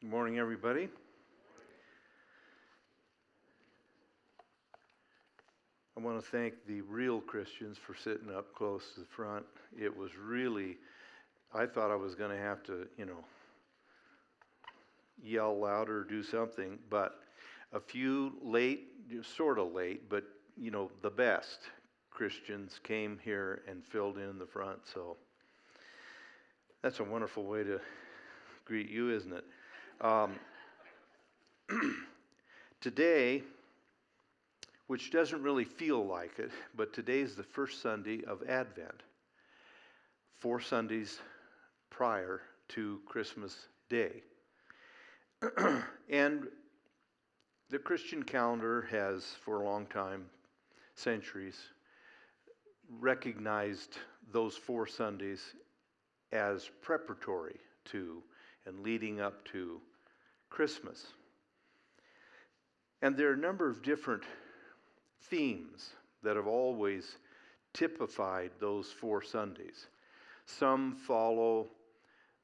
Good morning, everybody. I want to thank the real Christians for sitting up close to the front. It was really, I thought I was going to have to, you know, yell louder, do something, but a few late, sort of late, but, you know, the best Christians came here and filled in the front, so that's a wonderful way to greet you, isn't it? Um, today, which doesn't really feel like it, but today is the first Sunday of Advent, four Sundays prior to Christmas Day. and the Christian calendar has, for a long time, centuries, recognized those four Sundays as preparatory to and leading up to Christmas. And there are a number of different themes that have always typified those four Sundays. Some follow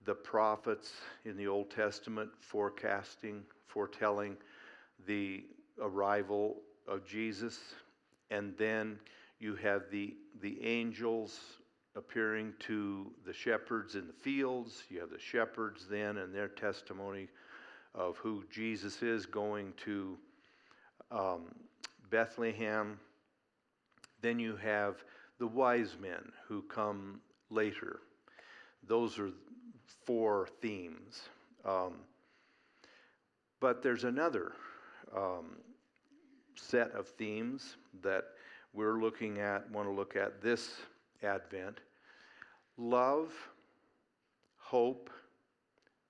the prophets in the Old Testament forecasting, foretelling the arrival of Jesus. And then you have the, the angels appearing to the shepherds in the fields. You have the shepherds then and their testimony of who Jesus is going to um, Bethlehem. Then you have the wise men who come later. Those are four themes. Um, but there's another um, set of themes that we're looking at, want to look at this Advent love, hope,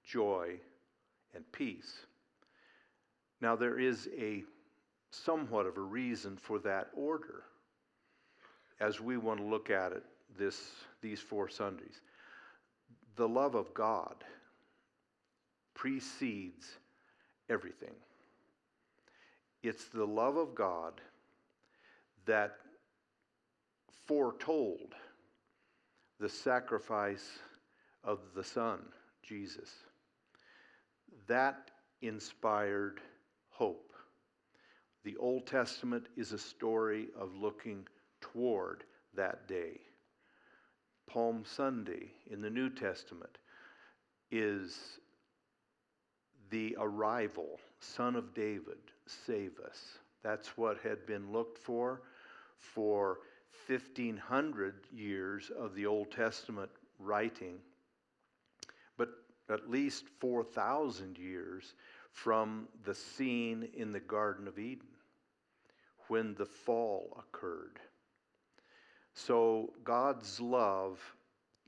joy, and peace. Now, there is a somewhat of a reason for that order as we want to look at it this, these four Sundays. The love of God precedes everything. It's the love of God that foretold the sacrifice of the Son, Jesus. That inspired hope. The Old Testament is a story of looking toward that day. Palm Sunday in the New Testament is the arrival, Son of David, save us. That's what had been looked for for 1500 years of the Old Testament writing, but at least 4,000 years from the scene in the Garden of Eden when the fall occurred. So God's love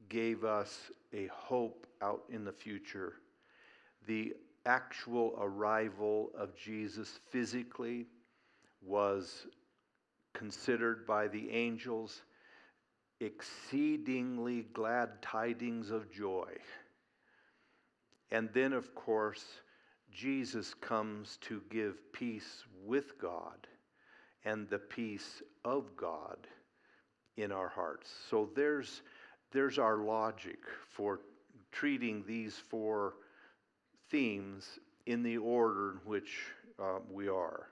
gave us a hope out in the future. The actual arrival of Jesus physically was considered by the angels exceedingly glad tidings of joy. And then, of course, Jesus comes to give peace with God and the peace of God in our hearts. So there's, there's our logic for treating these four themes in the order in which uh, we are.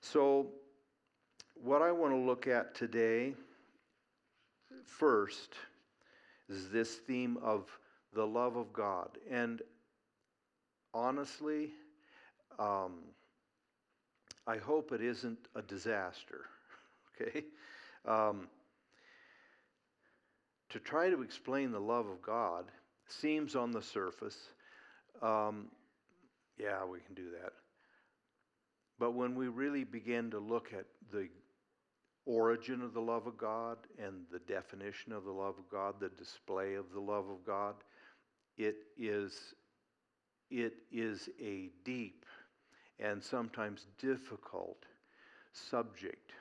So what I want to look at today first is this theme of the love of God. And honestly, um, I hope it isn't a disaster, okay? Um, to try to explain the love of God seems on the surface, um, yeah, we can do that. But when we really begin to look at the origin of the love of God and the definition of the love of God, the display of the love of God, it is, it is a deep and sometimes difficult subject.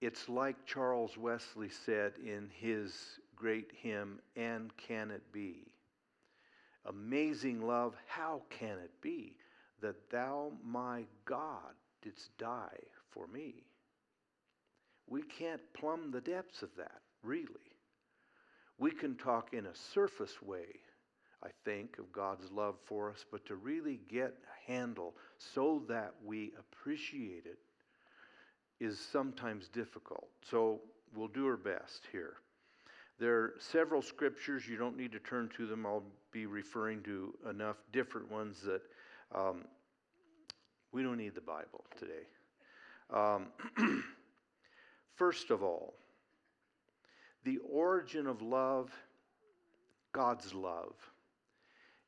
It's like Charles Wesley said in his great hymn, And Can It Be? Amazing love, how can it be that thou, my God, didst die for me. We can't plumb the depths of that, really. We can talk in a surface way I think, of God's love for us, but to really get a handle so that we appreciate it is sometimes difficult. So we'll do our best here. There are several scriptures. You don't need to turn to them. I'll be referring to enough different ones that um, we don't need the Bible today. Um, first of all, the origin of love, God's love,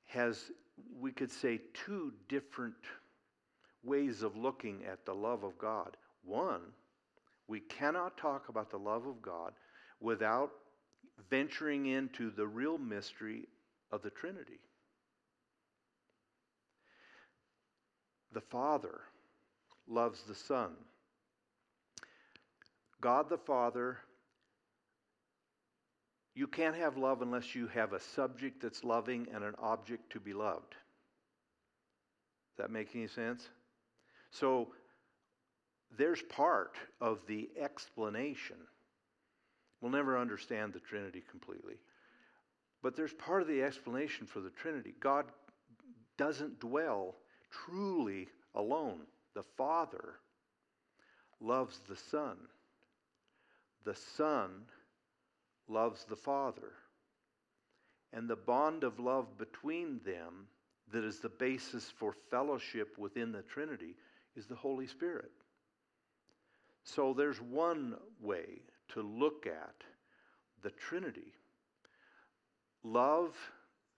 has, we could say, two different ways of looking at the love of God. One, we cannot talk about the love of God without venturing into the real mystery of the Trinity. The Father loves the Son. God the Father, you can't have love unless you have a subject that's loving and an object to be loved. Does that make any sense? So there's part of the explanation. We'll never understand the Trinity completely. But there's part of the explanation for the Trinity. God doesn't dwell truly alone. The Father loves the Son. The Son loves the Father. And the bond of love between them, that is the basis for fellowship within the Trinity, is the Holy Spirit. So there's one way to look at the Trinity. Love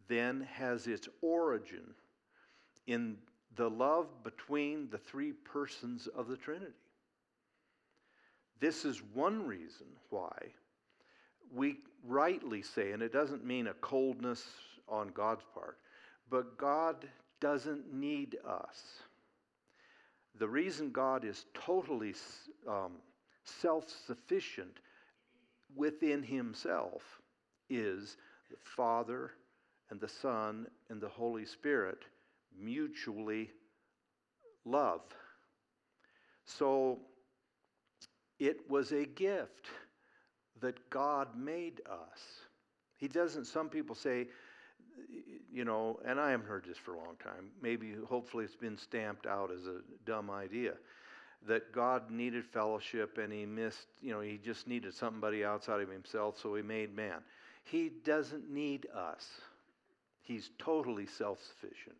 then has its origin in the love between the three persons of the Trinity. This is one reason why we rightly say, and it doesn't mean a coldness on God's part, but God doesn't need us. The reason God is totally um, self sufficient within Himself is the Father and the Son and the Holy Spirit mutually love. So it was a gift that God made us. He doesn't, some people say, you know, and I haven't heard this for a long time. Maybe, hopefully, it's been stamped out as a dumb idea that God needed fellowship and he missed, you know, he just needed somebody outside of himself, so he made man. He doesn't need us, he's totally self sufficient.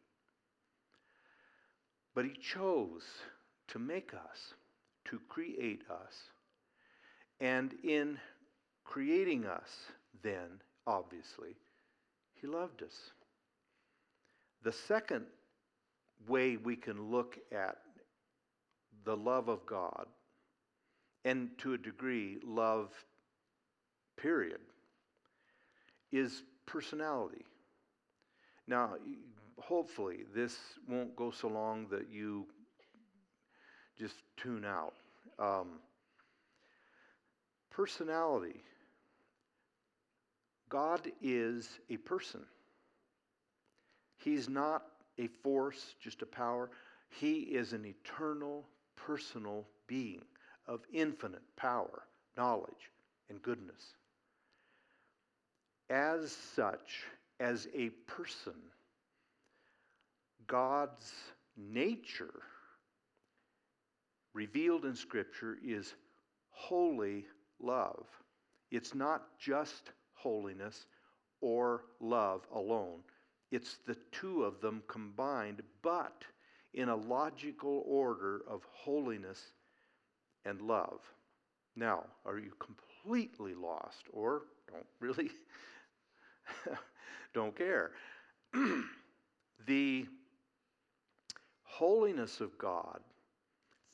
But he chose to make us, to create us. And in creating us, then, obviously, he loved us. The second way we can look at the love of God, and to a degree, love, period, is personality. Now, hopefully, this won't go so long that you just tune out. Um, personality. God is a person. He's not a force, just a power. He is an eternal, personal being of infinite power, knowledge, and goodness. As such, as a person, God's nature revealed in Scripture is holy love. It's not just holiness or love alone, it's the two of them combined, but in a logical order of holiness and love. Now, are you completely lost or don't really don't care? the holiness of God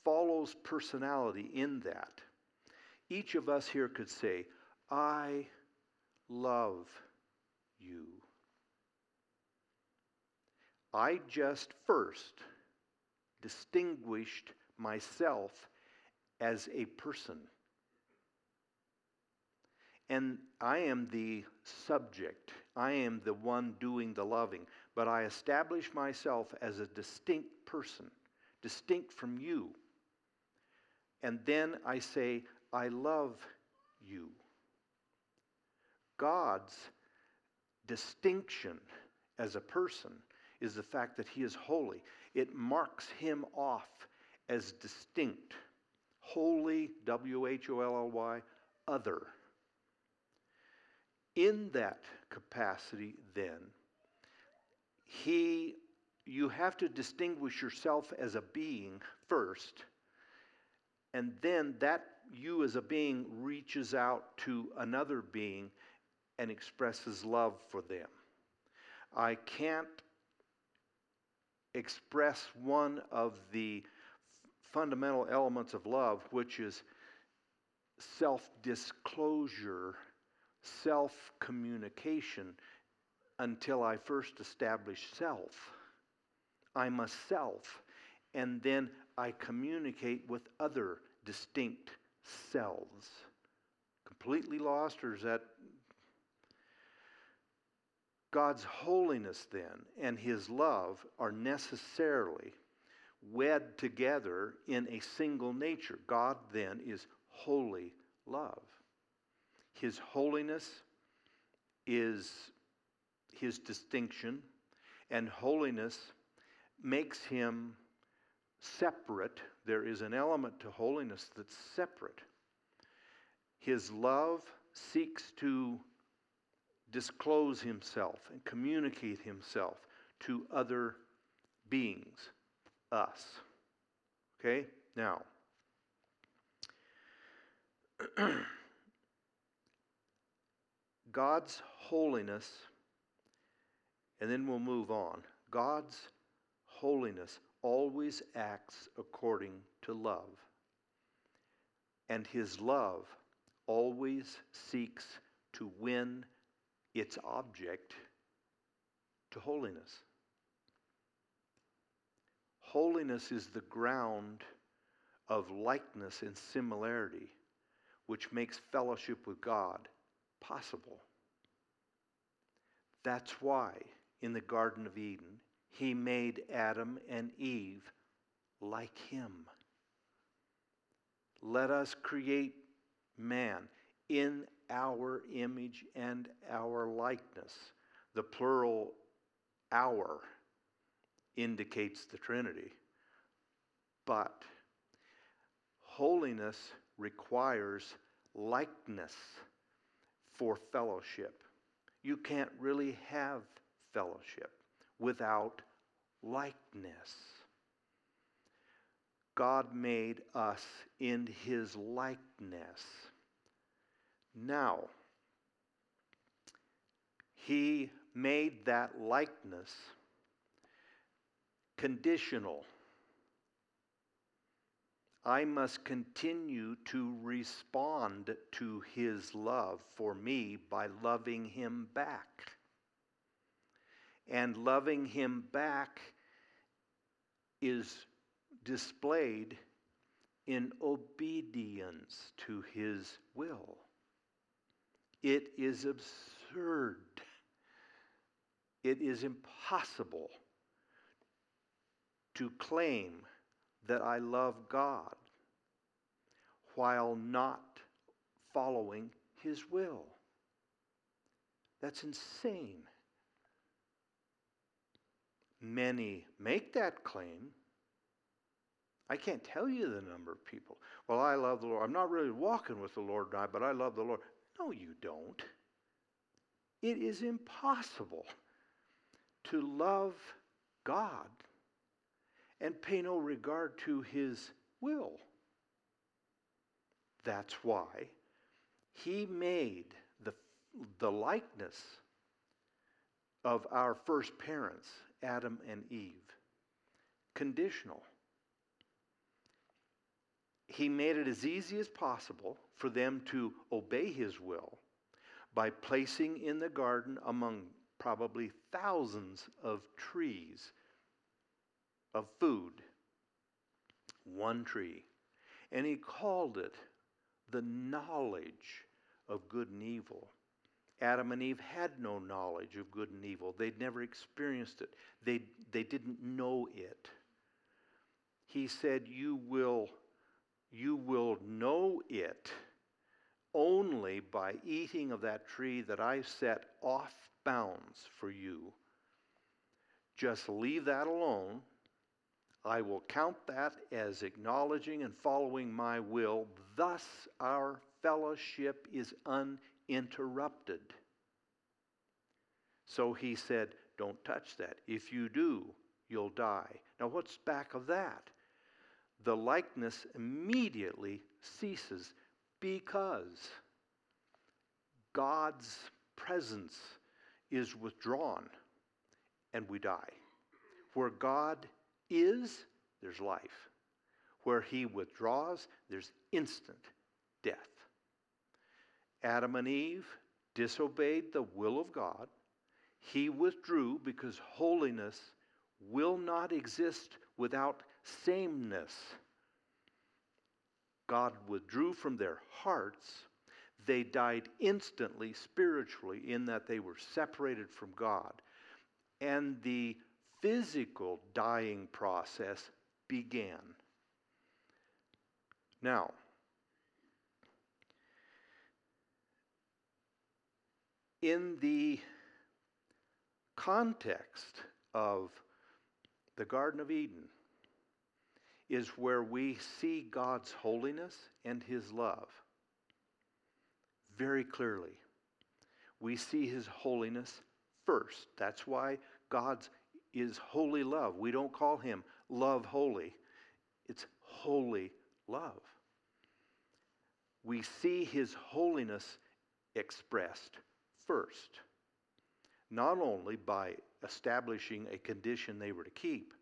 follows personality in that. Each of us here could say, I love you. I just first distinguished myself as a person. And I am the subject. I am the one doing the loving. But I establish myself as a distinct person, distinct from you. And then I say, I love you. God's distinction as a person is the fact that he is holy. It marks him off as distinct. Holy, W H O L L Y, other. In that capacity, then, he you have to distinguish yourself as a being first, and then that you as a being reaches out to another being and expresses love for them. I can't express one of the fundamental elements of love, which is self disclosure, self communication, until I first establish self. I'm a self, and then I communicate with other distinct selves. Completely lost, or is that God's holiness then and his love are necessarily wed together in a single nature. God then is holy love. His holiness is his distinction, and holiness makes him separate. There is an element to holiness that's separate. His love seeks to disclose himself and communicate himself to other beings, us. Okay? Now, God's holiness, and then we'll move on. God's holiness always acts according to love. And his love always seeks to win its object to holiness. Holiness is the ground of likeness and similarity, which makes fellowship with God possible. That's why in the Garden of Eden, he made Adam and Eve like him. Let us create man in our image and our likeness. The plural our indicates the Trinity. But holiness requires likeness for fellowship. You can't really have fellowship without likeness. God made us in his likeness. Now, he made that likeness conditional. I must continue to respond to his love for me by loving him back. And loving him back is displayed in obedience to his will. It is absurd. It is impossible to claim that I love God while not following His will. That's insane. Many make that claim. I can't tell you the number of people. Well, I love the Lord. I'm not really walking with the Lord but I love the Lord. No, you don't. It is impossible to love God and pay no regard to his will. That's why he made the, the likeness of our first parents, Adam and Eve, conditional. He made it as easy as possible for them to obey his will by placing in the garden among probably thousands of trees of food one tree. And he called it the knowledge of good and evil. Adam and Eve had no knowledge of good and evil. They'd never experienced it. They, they didn't know it. He said, You will you will know it only by eating of that tree that I set off bounds for you just leave that alone. I will count that as acknowledging and following my will. Thus, our fellowship is uninterrupted. So he said, Don't touch that. If you do, you'll die. Now, what's back of that? The likeness immediately ceases because God's presence is withdrawn and we die. Where God is, there's life. Where he withdraws, there's instant death. Adam and Eve disobeyed the will of God. He withdrew because holiness will not exist without sameness. God withdrew from their hearts. They died instantly spiritually in that they were separated from God. And the physical dying process began. Now, in the context of the Garden of Eden, is where we see God's holiness and His love very clearly. We see His holiness first. That's why God's is holy love. We don't call Him love holy, it's holy love. We see His holiness expressed first, not only by establishing a condition they were to keep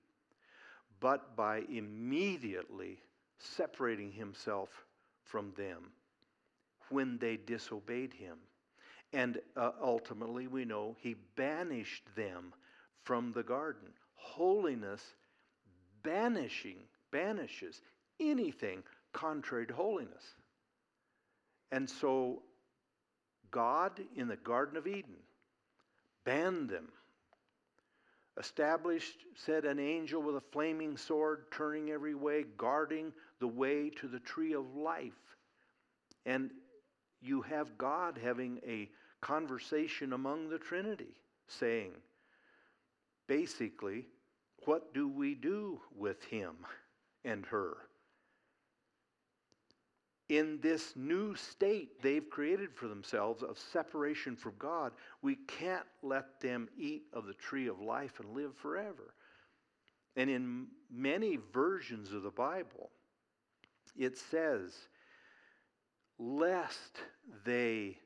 but by immediately separating himself from them when they disobeyed him. And uh, ultimately, we know he banished them from the garden. Holiness banishing, banishes anything contrary to holiness. And so, God in the Garden of Eden banned them established, said an angel with a flaming sword, turning every way, guarding the way to the tree of life. And you have God having a conversation among the Trinity, saying, basically, what do we do with him and her? In this new state they've created for themselves of separation from God, we can't let them eat of the tree of life and live forever. And in many versions of the Bible, it says, lest they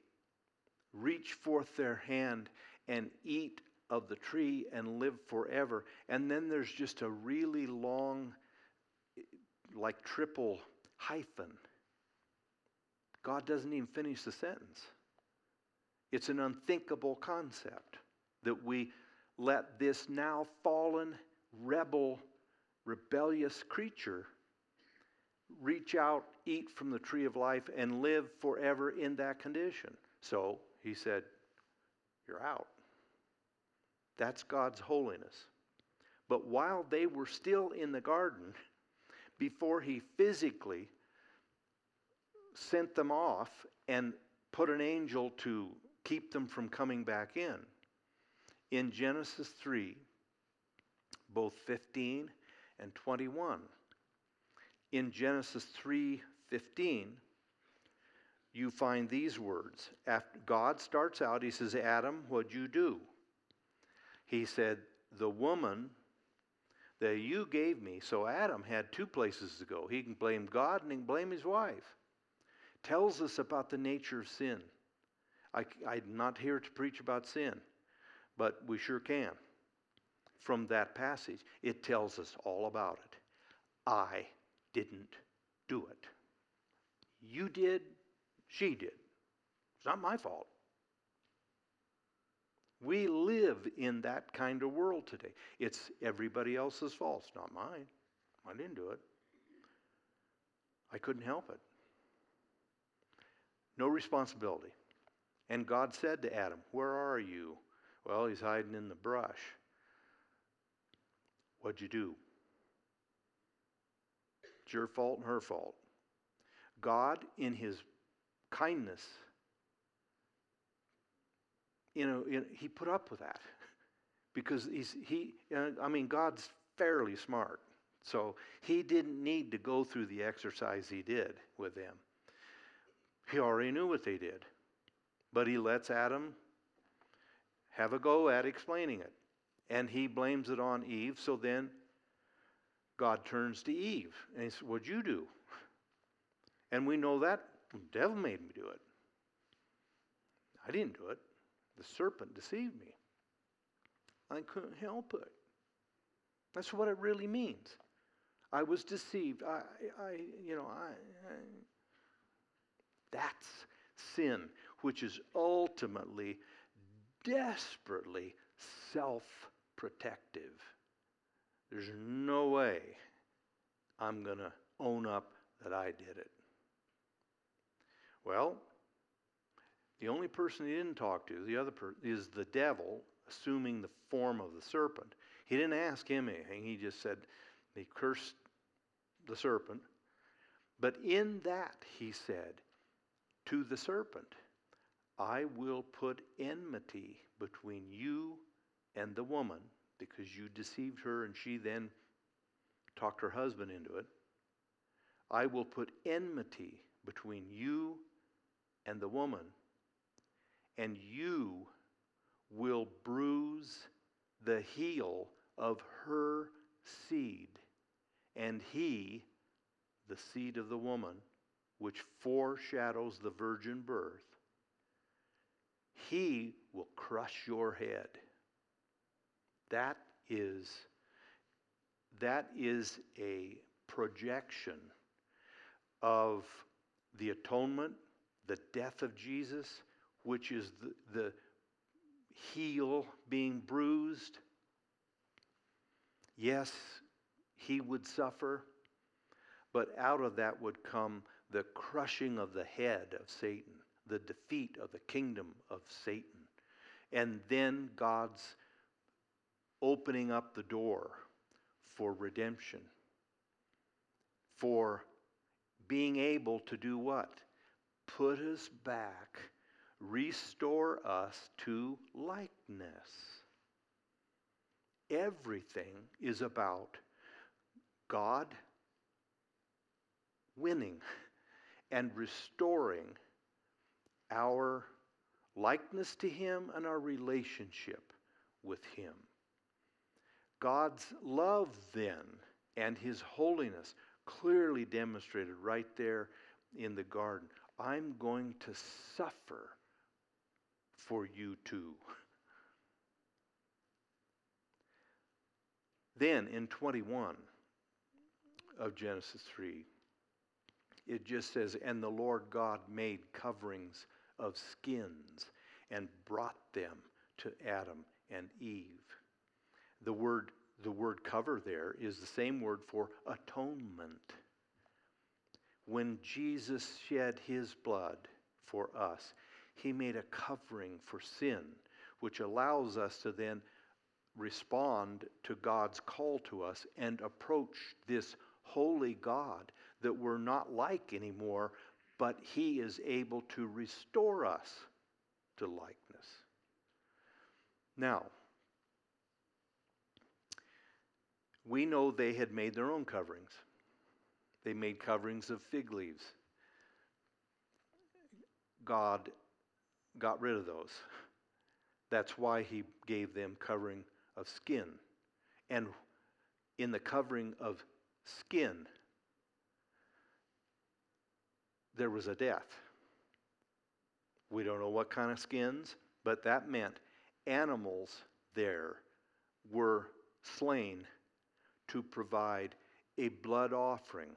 reach forth their hand and eat of the tree and live forever. And then there's just a really long, like triple hyphen God doesn't even finish the sentence. It's an unthinkable concept that we let this now fallen, rebel, rebellious creature reach out, eat from the tree of life, and live forever in that condition. So he said, You're out. That's God's holiness. But while they were still in the garden, before he physically sent them off and put an angel to keep them from coming back in. In Genesis 3, both 15 and 21. In Genesis 3:15, you find these words. After God starts out, he says, Adam, what'd you do? He said, The woman that you gave me. So Adam had two places to go. He can blame God and he can blame his wife tells us about the nature of sin. I, I'm not here to preach about sin, but we sure can. From that passage, it tells us all about it. I didn't do it. You did, she did. It's not my fault. We live in that kind of world today. It's everybody else's fault. It's not mine. I didn't do it. I couldn't help it. No responsibility. And God said to Adam, Where are you? Well, he's hiding in the brush. What'd you do? It's your fault and her fault. God, in his kindness, you know, he put up with that because he's, he, I mean, God's fairly smart. So he didn't need to go through the exercise he did with them. He already knew what they did. But he lets Adam have a go at explaining it. And he blames it on Eve. So then God turns to Eve and he says, What'd you do? And we know that the devil made me do it. I didn't do it. The serpent deceived me. I couldn't help it. That's what it really means. I was deceived. I, I you know, I, I that's sin, which is ultimately desperately self protective. There's no way I'm going to own up that I did it. Well, the only person he didn't talk to, the other person, is the devil, assuming the form of the serpent. He didn't ask him anything. He just said, he cursed the serpent. But in that, he said to the serpent, I will put enmity between you and the woman because you deceived her and she then talked her husband into it. I will put enmity between you and the woman, and you will bruise the heel of her seed, and he, the seed of the woman, which foreshadows the virgin birth, he will crush your head. That is, that is a projection of the atonement, the death of Jesus, which is the, the heel being bruised. Yes, he would suffer, but out of that would come the crushing of the head of Satan, the defeat of the kingdom of Satan, and then God's opening up the door for redemption, for being able to do what? Put us back, restore us to likeness. Everything is about God winning and restoring our likeness to Him and our relationship with Him. God's love, then, and His holiness clearly demonstrated right there in the garden. I'm going to suffer for you too. Then in 21 of Genesis 3, it just says, And the Lord God made coverings of skins and brought them to Adam and Eve. The word, the word cover there is the same word for atonement. When Jesus shed his blood for us, he made a covering for sin, which allows us to then respond to God's call to us and approach this holy God that we're not like anymore, but He is able to restore us to likeness. Now, we know they had made their own coverings. They made coverings of fig leaves. God got rid of those. That's why He gave them covering of skin. And in the covering of skin, there was a death. We don't know what kind of skins, but that meant animals there were slain to provide a blood offering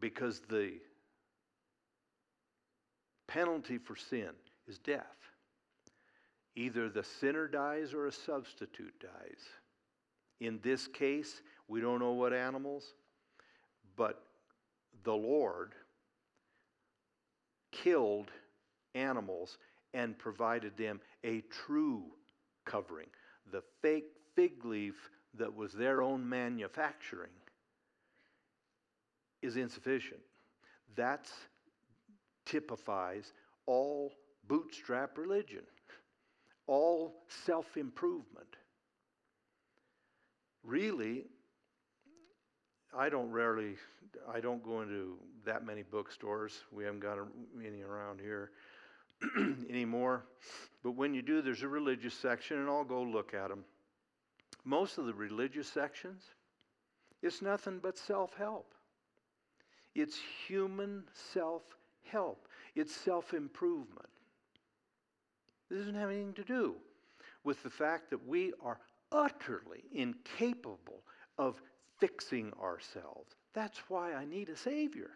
because the penalty for sin is death. Either the sinner dies or a substitute dies. In this case, we don't know what animals, but the Lord killed animals and provided them a true covering. The fake fig leaf that was their own manufacturing is insufficient. That typifies all bootstrap religion. all self improvement. Really, I don't rarely, I don't go into that many bookstores. We haven't got any around here anymore. But when you do, there's a religious section, and I'll go look at them. Most of the religious sections, it's nothing but self help. It's human self help, it's self improvement. This doesn't have anything to do with the fact that we are utterly incapable of fixing ourselves. That's why I need a Savior.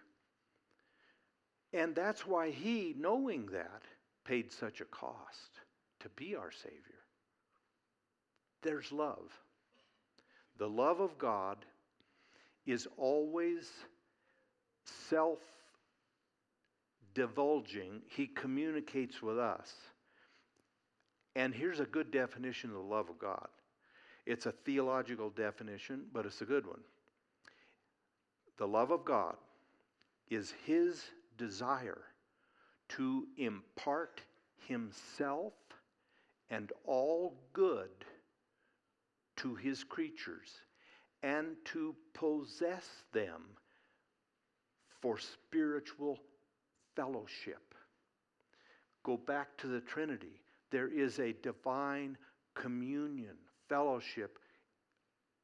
And that's why He, knowing that, paid such a cost to be our Savior. There's love. The love of God is always self divulging, He communicates with us. And here's a good definition of the love of God it's a theological definition, but it's a good one. The love of God is His desire to impart Himself and all good to His creatures and to possess them for spiritual fellowship. Go back to the Trinity. There is a divine communion, fellowship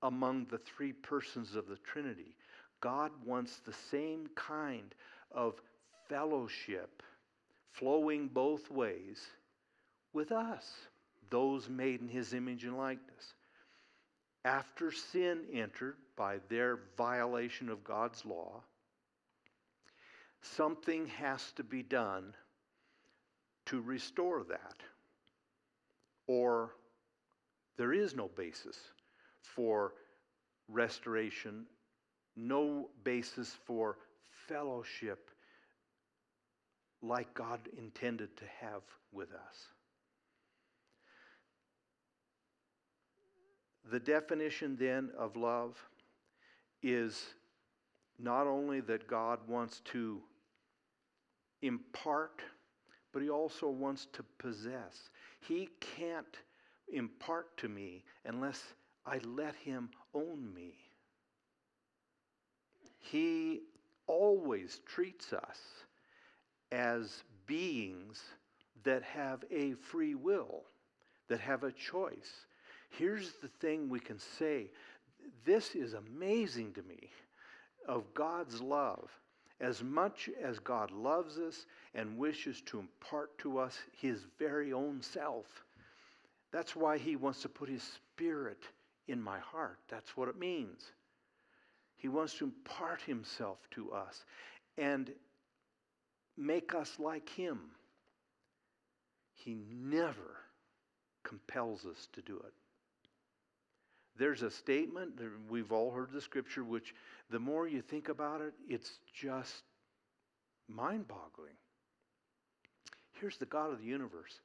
among the three persons of the Trinity. God wants the same kind of fellowship flowing both ways with us, those made in his image and likeness. After sin entered by their violation of God's law, something has to be done to restore that. Or there is no basis for restoration, no basis for fellowship like God intended to have with us. The definition then of love is not only that God wants to impart, but He also wants to possess. He can't impart to me unless I let Him own me. He always treats us as beings that have a free will, that have a choice. Here's the thing we can say this is amazing to me of God's love. As much as God loves us and wishes to impart to us his very own self, that's why he wants to put his spirit in my heart. That's what it means. He wants to impart himself to us and make us like him. He never compels us to do it. There's a statement, we've all heard the scripture, which the more you think about it, it's just mind boggling. Here's the God of the universe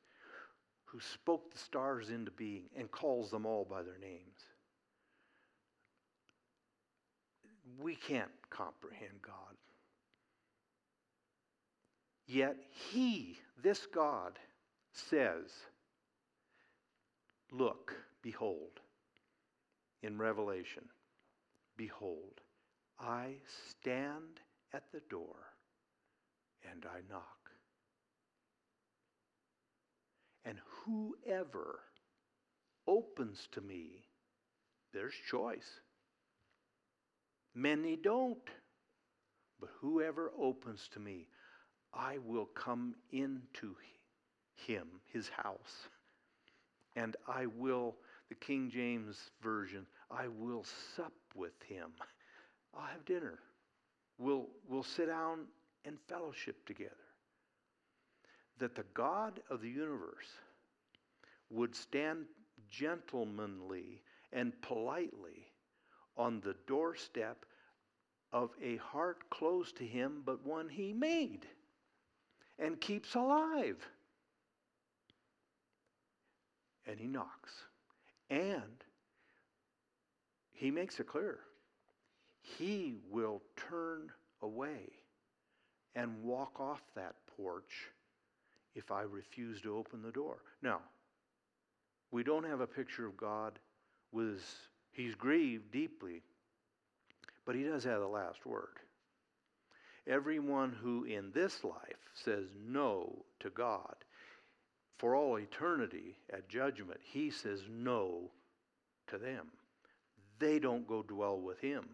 who spoke the stars into being and calls them all by their names. We can't comprehend God. Yet He, this God, says, Look, behold, in Revelation, behold, I stand at the door and I knock. And whoever opens to me, there's choice. Many don't. But whoever opens to me, I will come into him, his house, and I will, the King James Version, I will sup with him. I'll have dinner. We'll, we'll sit down and fellowship together. That the God of the universe would stand gentlemanly and politely on the doorstep of a heart closed to him, but one he made and keeps alive. And he knocks. And he makes it clear he will turn away and walk off that porch if I refuse to open the door. Now, We don't have a picture of God with, he's grieved deeply, but he does have the last word. Everyone who in this life says no to God, for all eternity at judgment, he says no to them. They don't go dwell with him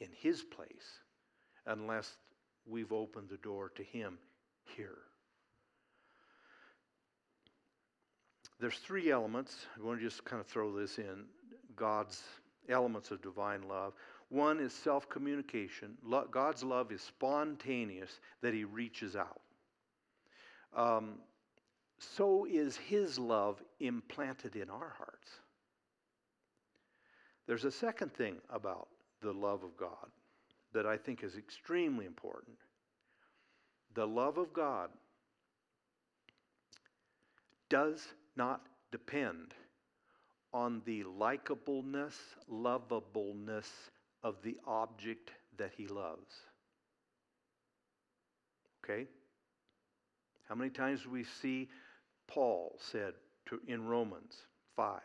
in his place unless we've opened the door to him here. There's three elements. I'm going to just kind of throw this in God's elements of divine love. One is self communication. God's love is spontaneous, that He reaches out. Um, so is His love implanted in our hearts. There's a second thing about the love of God that I think is extremely important. The love of God does not depend on the likableness, lovableness of the object that he loves. Okay? How many times do we see Paul said to, in Romans 5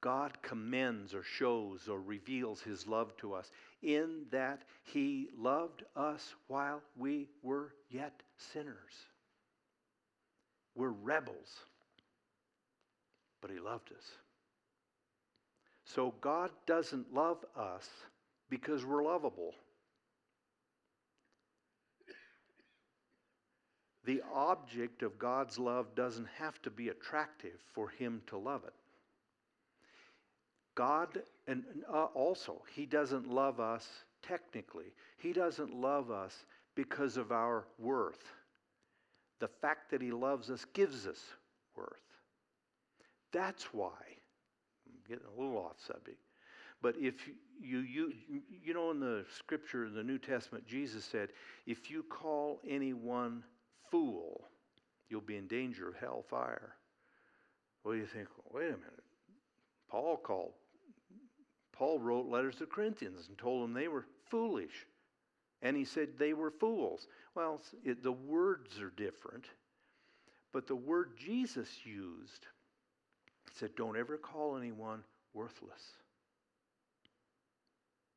God commends or shows or reveals his love to us in that he loved us while we were yet sinners. We're rebels, but he loved us. So God doesn't love us because we're lovable. The object of God's love doesn't have to be attractive for him to love it. God, and uh, also, He doesn't love us technically. He doesn't love us because of our worth. The fact that He loves us gives us worth. That's why, I'm getting a little off subject, but if you, you, you know, in the scripture in the New Testament, Jesus said, if you call anyone fool, you'll be in danger of hellfire. Well, you think, wait a minute. Paul called Paul wrote letters to Corinthians and told them they were foolish. And he said they were fools. Well, it, the words are different, but the word Jesus used said, Don't ever call anyone worthless.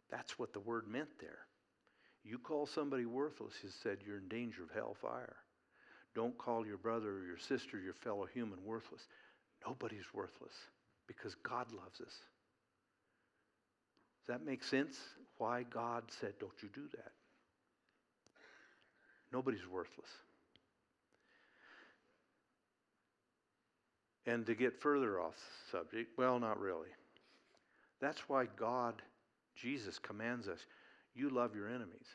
That's what the word meant there. You call somebody worthless, he said, you're in danger of hellfire. Don't call your brother or your sister, your fellow human, worthless. Nobody's worthless because God loves us Does that make sense? Why God said, don't you do that? Nobody's worthless. And to get further off subject, well, not really. That's why God, Jesus, commands us you love your enemies.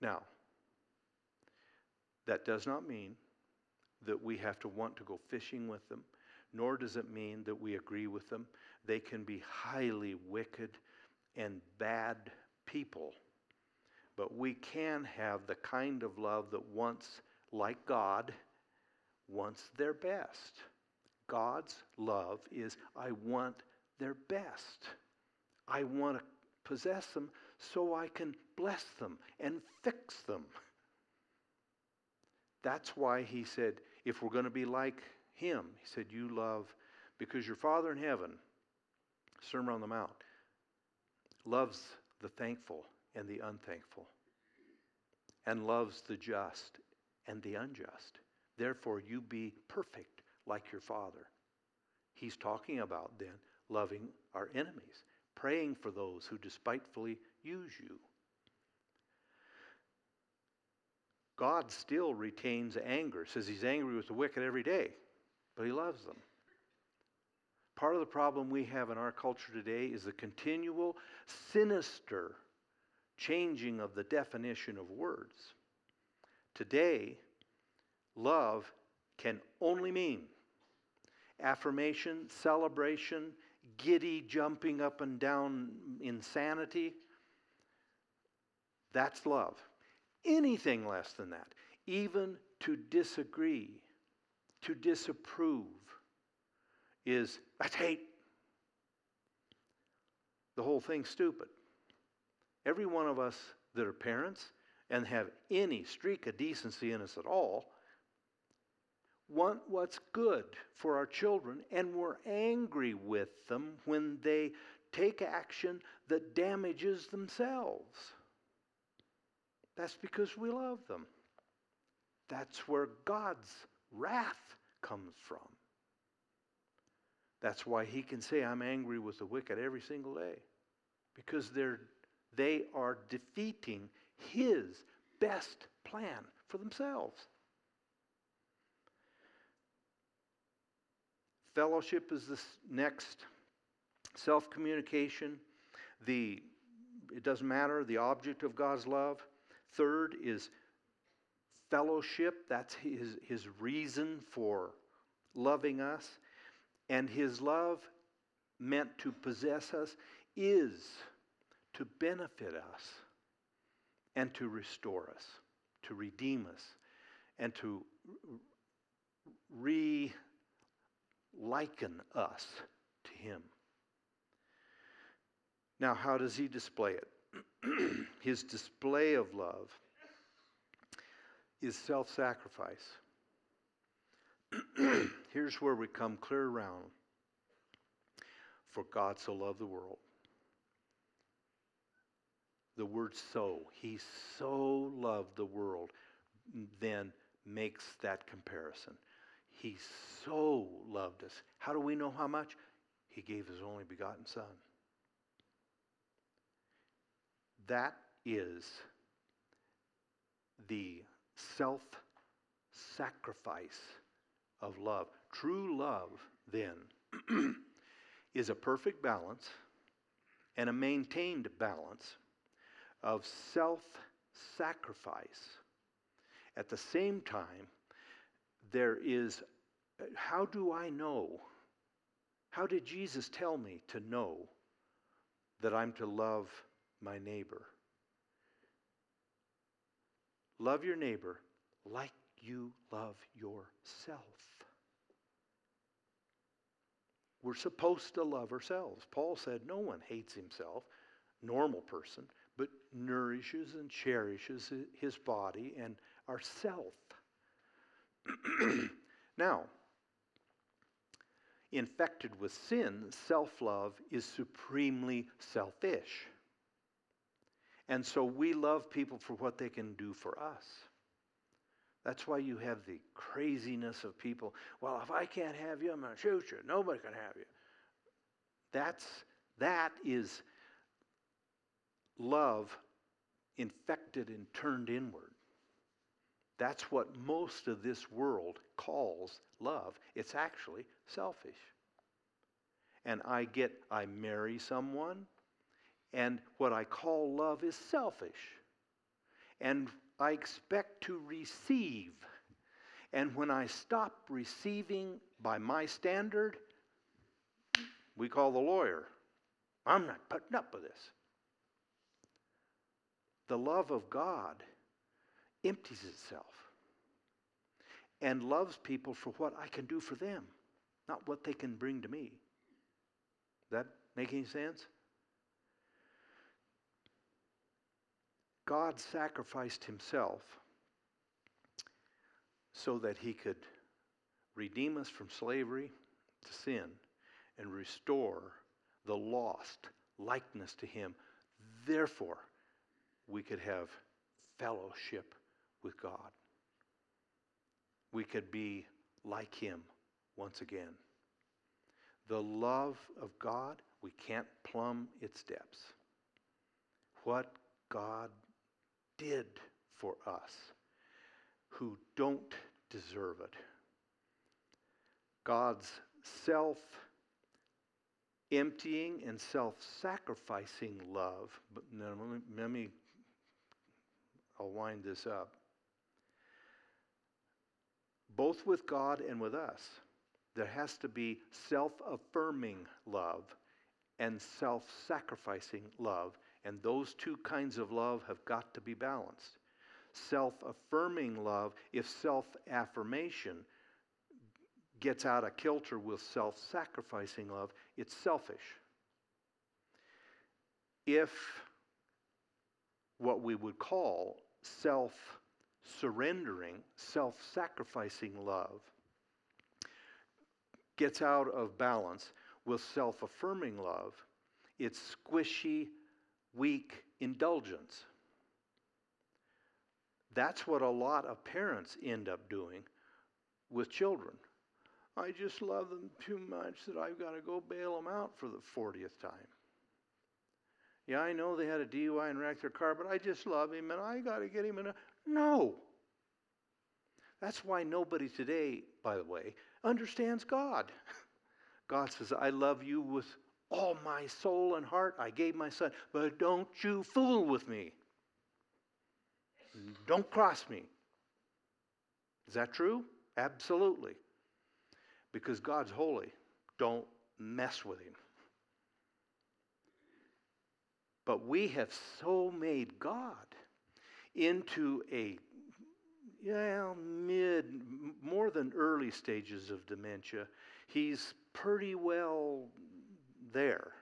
Now, that does not mean that we have to want to go fishing with them nor does it mean that we agree with them. They can be highly wicked and bad people. But we can have the kind of love that wants, like God, wants their best. God's love is, I want their best. I want to possess them so I can bless them and fix them. That's why he said, if we're going to be like him. He said, You love, because your Father in heaven, Sermon on the Mount, loves the thankful and the unthankful, and loves the just and the unjust. Therefore, you be perfect like your Father. He's talking about then loving our enemies, praying for those who despitefully use you. God still retains anger, says he's angry with the wicked every day but He loves them. Part of the problem we have in our culture today is the continual sinister changing of the definition of words. Today, love can only mean affirmation, celebration, giddy jumping up and down insanity. That's love. Anything less than that, even to disagree to disapprove is that's hate. The whole thing's stupid. Every one of us that are parents and have any streak of decency in us at all want what's good for our children, and we're angry with them when they take action that damages themselves. That's because we love them. That's where God's wrath comes from. That's why he can say, I'm angry with the wicked every single day. Because they're, they are defeating his best plan for themselves. Fellowship is the next. Self communication. The it doesn't matter the object of God's love. Third is fellowship. That's his, his reason for loving us. And his love meant to possess us is to benefit us and to restore us, to redeem us, and to re liken us to him. Now, how does he display it? his display of love is self sacrifice. Here's where we come clear around. For God so loved the world. The word so, he so loved the world, then makes that comparison. He so loved us. How do we know how much? He gave his only begotten Son. That is the self sacrifice of love. True love, then, is a perfect balance and a maintained balance of self sacrifice. At the same time, there is how do I know? How did Jesus tell me to know that I'm to love my neighbor? Love your neighbor like you love yourself. We're supposed to love ourselves. Paul said no one hates himself, normal person, but nourishes and cherishes his body and ourself. now, infected with sin, self love is supremely selfish. And so we love people for what they can do for us. That's why you have the craziness of people. Well, if I can't have you, I'm going to shoot you. Nobody can have you. That's, that is love infected and turned inward. That's what most of this world calls love. It's actually selfish. And I get, I marry someone, and what I call love is selfish. And I expect to receive. And when I stop receiving by my standard, we call the lawyer. I'm not putting up with this. The love of God empties itself and loves people for what I can do for them, not what they can bring to me. That make any sense? God sacrificed himself so that he could redeem us from slavery to sin and restore the lost likeness to him. Therefore, we could have fellowship with God. We could be like him once again. The love of God, we can't plumb its depths. What God did for us who don't deserve it. God's self emptying and self sacrificing love. But let me, I'll wind this up. Both with God and with us, there has to be self affirming love and self sacrificing love and those two kinds of love have got to be balanced. Self affirming love, if self affirmation gets out of kilter with self sacrificing love, it's selfish. If what we would call self surrendering, self sacrificing love gets out of balance with self affirming love, it's squishy, weak indulgence. That's what a lot of parents end up doing with children. I just love them too much that I've got to go bail them out for the 40th time. Yeah, I know they had a DUI and wrecked their car, but I just love him and I got to get him in a. No. That's why nobody today, by the way, understands God. God says, I love you with all my soul and heart. I gave my son, but don't you fool with me. Don't cross me. Is that true? Absolutely. Because God's holy. Don't mess with him. But we have so made God into a yeah, mid, more than early stages of dementia. He's pretty well there.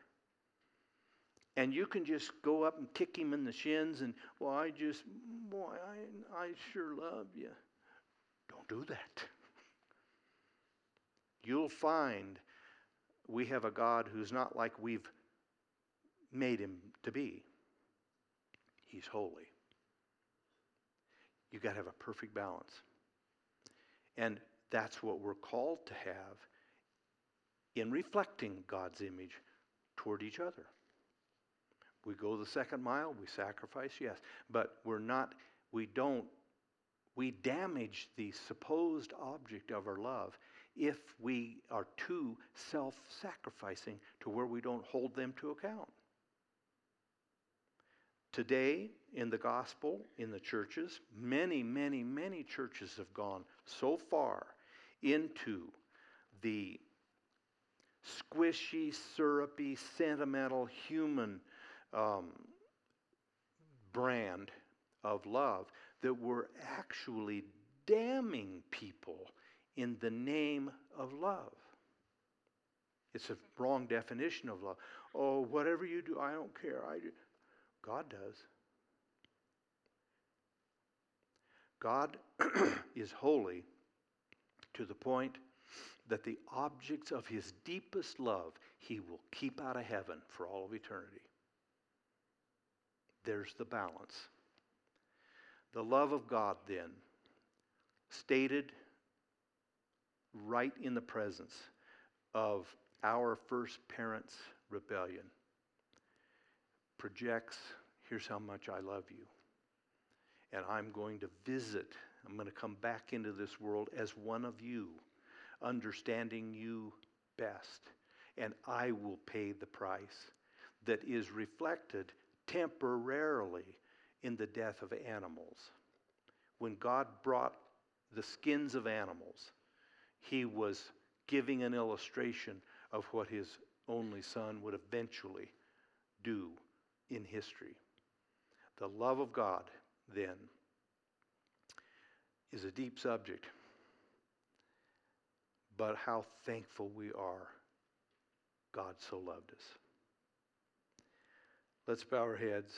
And you can just go up and kick him in the shins and, well, I just, boy, I, I sure love you. Don't do that. You'll find we have a God who's not like we've made him to be. He's holy. You've got to have a perfect balance. And that's what we're called to have in reflecting God's image toward each other. We go the second mile, we sacrifice, yes, but we're not, we don't, we damage the supposed object of our love if we are too self sacrificing to where we don't hold them to account. Today, in the gospel, in the churches, many, many, many churches have gone so far into the squishy, syrupy, sentimental, human um, brand of love that we're actually damning people in the name of love. It's a wrong definition of love. Oh, whatever you do, I don't care. I do. God does. God is holy to the point that the objects of his deepest love he will keep out of heaven for all of eternity. There's the balance. The love of God, then, stated right in the presence of our first parents' rebellion projects here's how much I love you. And I'm going to visit, I'm going to come back into this world as one of you, understanding you best. And I will pay the price that is reflected temporarily in the death of animals. When God brought the skins of animals, he was giving an illustration of what his only son would eventually do in history. The love of God, then, is a deep subject. But how thankful we are God so loved us. Let's bow our heads.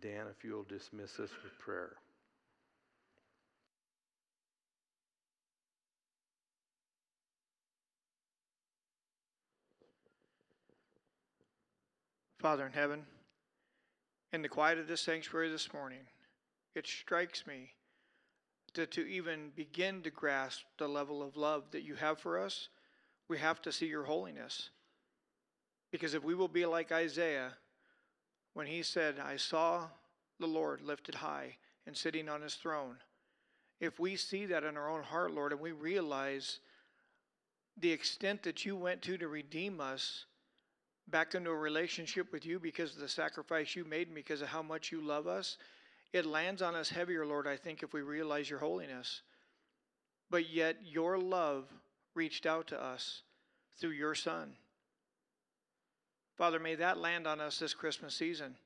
Dan, if you'll dismiss us with prayer. Father in heaven, in the quiet of this sanctuary this morning, it strikes me that to even begin to grasp the level of love that you have for us, we have to see your holiness. Because if we will be like Isaiah, when he said, I saw the Lord lifted high and sitting on his throne, if we see that in our own heart, Lord, and we realize the extent that you went to to redeem us back into a relationship with you because of the sacrifice you made and because of how much you love us, it lands on us heavier, Lord, I think, if we realize your holiness. But yet, your love reached out to us through your Son. Father, may that land on us this Christmas season.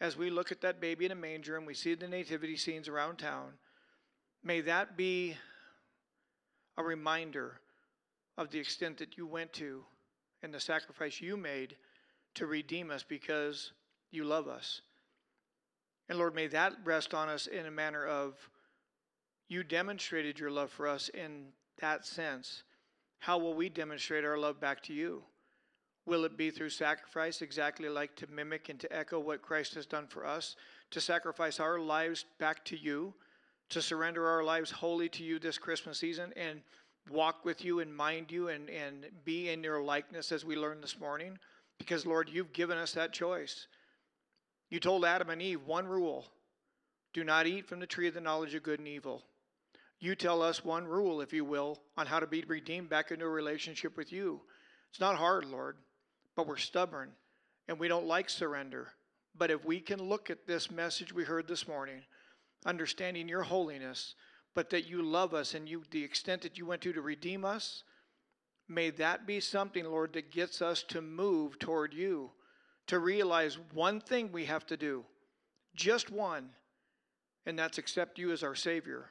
As we look at that baby in a manger and we see the nativity scenes around town, may that be a reminder of the extent that you went to and the sacrifice you made to redeem us because you love us. And Lord, may that rest on us in a manner of You demonstrated your love for us in that sense. How will we demonstrate our love back to you? Will it be through sacrifice, exactly like to mimic and to echo what Christ has done for us, to sacrifice our lives back to you, to surrender our lives wholly to you this Christmas season, and walk with you and mind you and, and be in your likeness as we learned this morning? Because, Lord, you've given us that choice. You told Adam and Eve one rule do not eat from the tree of the knowledge of good and evil. You tell us one rule, if you will, on how to be redeemed back into a relationship with you. It's not hard, Lord, but we're stubborn and we don't like surrender. But if we can look at this message we heard this morning, understanding your holiness, but that you love us and you the extent that you went to to redeem us, may that be something, Lord, that gets us to move toward you, to realize one thing we have to do, just one, and that's accept you as our Savior.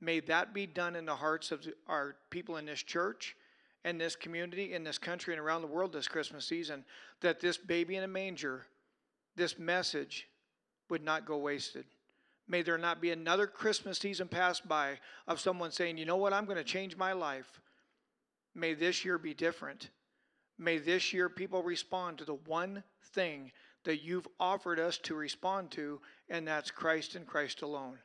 May that be done in the hearts of our people in this church and this community, in this country, and around the world this Christmas season, that this baby in a manger, this message, would not go wasted. May there not be another Christmas season pass by of someone saying, you know what, I'm going to change my life. May this year be different. May this year people respond to the one thing that you've offered us to respond to, and that's Christ and Christ alone.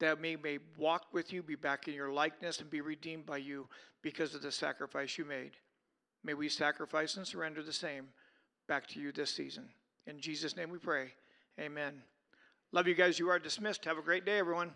That we may walk with you, be back in your likeness, and be redeemed by you because of the sacrifice you made. May we sacrifice and surrender the same back to you this season. In Jesus' name we pray. Amen. Love you guys. You are dismissed. Have a great day, everyone.